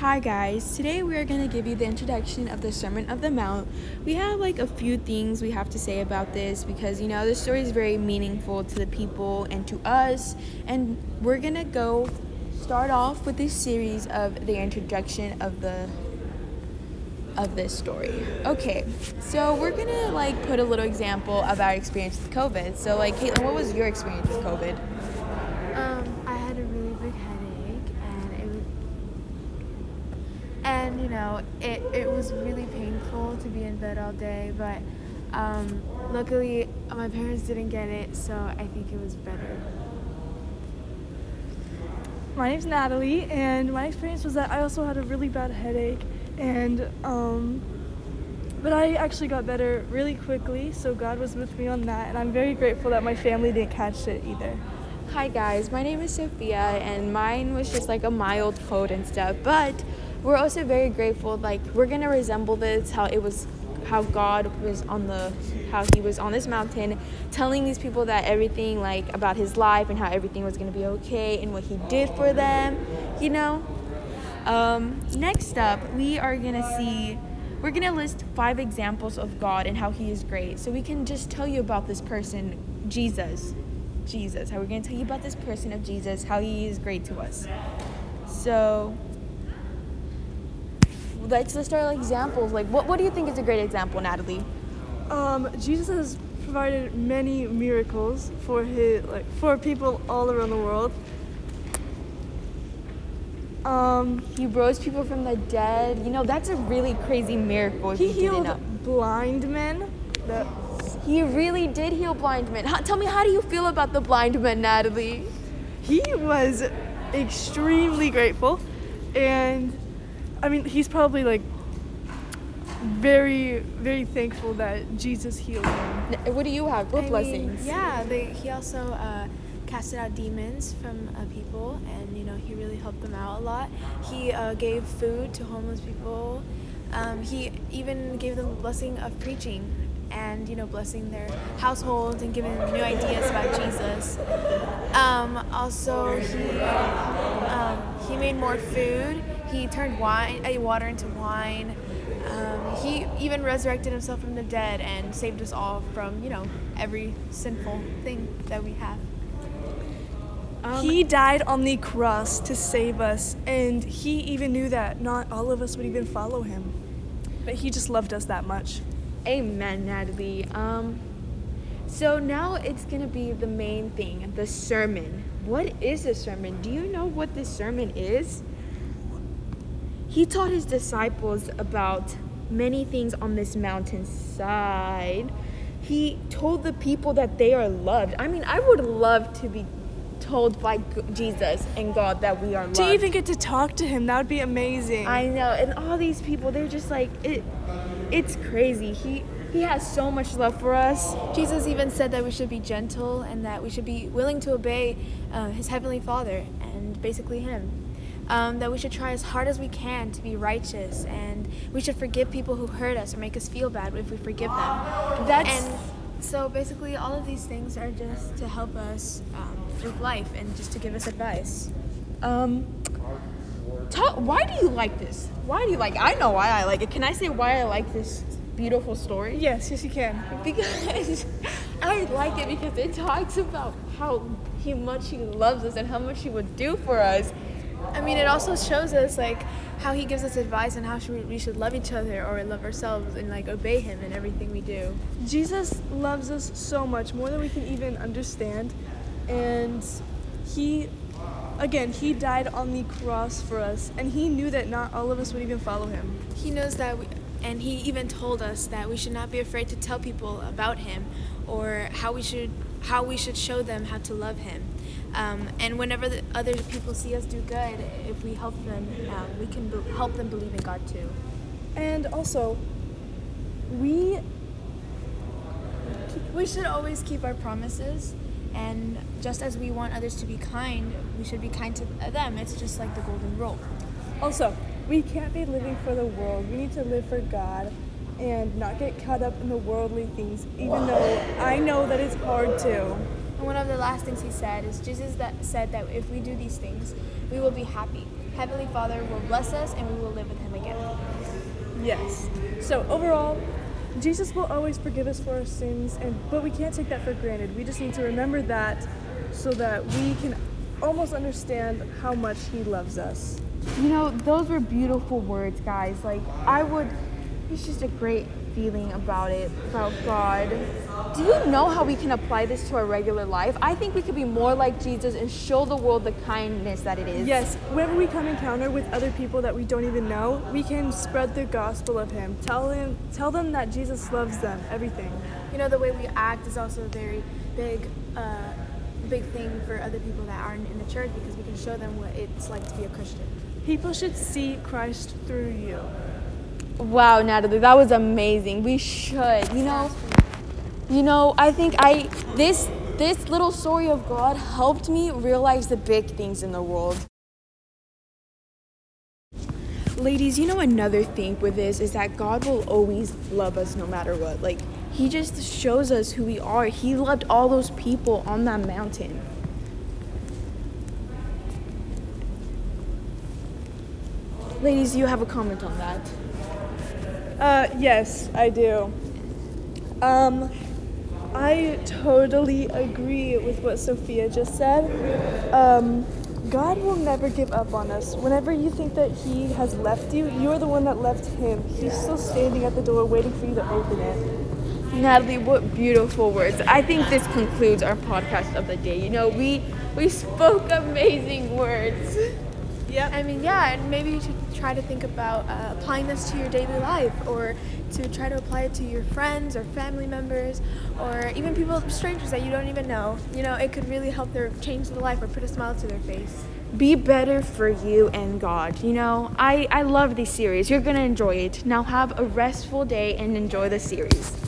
Hi guys, today we are going to give you the introduction of the Sermon of the Mount. We have like a few things we have to say about this because you know the story is very meaningful to the people and to us and we're going to go start off with this series of the introduction of the of this story. Okay, so we're gonna like put a little example of our experience with COVID. So like Kaitlyn, what was your experience with COVID? Um, I had a really big headache, and it was, and you know, it it was really painful to be in bed all day. But um, luckily, my parents didn't get it, so I think it was better. My name's Natalie, and my experience was that I also had a really bad headache, and um, but I actually got better really quickly. So God was with me on that, and I'm very grateful that my family didn't catch it either. Hi guys, my name is Sofia and mine was just like a mild cold and stuff, but we're also very grateful like we're to resemble this how it was how God was on the how he was on this mountain telling these people that everything like about his life and how everything was to be okay and what he did for them, you know. Um, next up, we are to see we're to list five examples of God and how he is great. So we can just tell you about this person, Jesus. Jesus. How we're going to tell you about this person of Jesus, how he is great to us. So let's list our examples. Like, what, what do you think is a great example, Natalie? Um, Jesus has provided many miracles for his like for people all around the world. Um, He rose people from the dead. You know, that's a really crazy miracle. He healed blind men. That He really did heal blind men. How, tell me, how do you feel about the blind men, Natalie? he was extremely grateful, and I mean he's probably like very very thankful that Jesus healed him. What do you have? What I mean, blessings? yeah, they, he also uh, casted out demons from uh, people, and you know, he really helped them out a lot. He uh, gave food to homeless people. Um, he even gave them the blessing of preaching and you know blessing their households and giving them new ideas about Jesus. Um, also, he um, he made more food. He turned wine, uh, water into wine. Um, he even resurrected himself from the dead and saved us all from you know every sinful thing that we have. Um, he died on the cross to save us, and he even knew that not all of us would even follow him. But he just loved us that much. Amen, Natalie. Um, so now it's gonna be the main thing, the sermon. What is a sermon? Do you know what this sermon is? He taught his disciples about many things on this mountainside. He told the people that they are loved. I mean, I would love to be told by Jesus and God that we are loved. To even get to talk to him, that would be amazing. I know, and all these people, they're just like it. It's crazy. He he has so much love for us. Jesus even said that we should be gentle and that we should be willing to obey uh, his heavenly Father and basically him. Um, that we should try as hard as we can to be righteous and we should forgive people who hurt us or make us feel bad if we forgive them. That's- and so basically all of these things are just to help us um, with life and just to give us advice. Um, talk, why do you like this? Why do you like? I know why I like it. Can I say why I like this beautiful story? yes, yes, you can. Because I like it because it talks about how he much he loves us and how much he would do for us. I mean, it also shows us like how he gives us advice and how we, we should love each other or love ourselves and like obey him in everything we do. Jesus loves us so much, more than we can even understand. And he, again, he died on the cross for us, and he knew that not all of us would even follow him. He knows that, we, and he even told us that we should not be afraid to tell people about him or how we should how we should show them how to love him. Um, and whenever the other people see us do good, if we help them, um, we can be- help them believe in God too. And also, we We should always keep our promises, and just as we want others to be kind, we should be kind to them. It's just like the golden rule. also we can't be living for the world. We need to live for God and not get caught up in the worldly things. Even though I know that it's hard to. And one of the last things he said is Jesus that said that if we do these things, we will be happy. Heavenly Father will bless us and we will live with Him again. Yes. So overall, Jesus will always forgive us for our sins, and but we can't take that for granted. We just need to remember that so that we can almost understand how much He loves us. You know, those were beautiful words, guys. Like, I would, it's just a great feeling about it, about God. Do you know how we can apply this to our regular life? I think we could be more like Jesus and show the world the kindness that it is. Yes, whenever we come encounter with other people that we don't even know, we can spread the gospel of Him. Tell them, tell them that Jesus loves them. Everything. You know, the way we act is also a very big, uh, big thing for other people that aren't in the church because we can show them what it's like to be a Christian. People should see Christ through you. Wow, Natalie, that was amazing. We should. You know, you know, I think I this this little story of God helped me realize the big things in the world. Ladies, you know another thing with this is that God will always love us no matter what. Like he just shows us who we are. He loved all those people on that mountain. Ladies, you have a comment on that? Uh, yes, I do. Um, I totally agree with what Sofia just said. Um, God will never give up on us. Whenever you think that He has left you, you're the one that left Him. He's still standing at the door waiting for you to open it. Natalie, what beautiful words. I think this concludes our podcast of the day. You know, we we spoke amazing words. Yeah. I mean, yeah, and maybe you should try to think about uh, applying this to your daily life or to try to apply it to your friends or family members or even people, strangers that you don't even know. You know, it could really help their change their life or put a smile to their face. Be better for you and God. You know, I, I love this series. You're going to enjoy it. Now have a restful day and enjoy the series.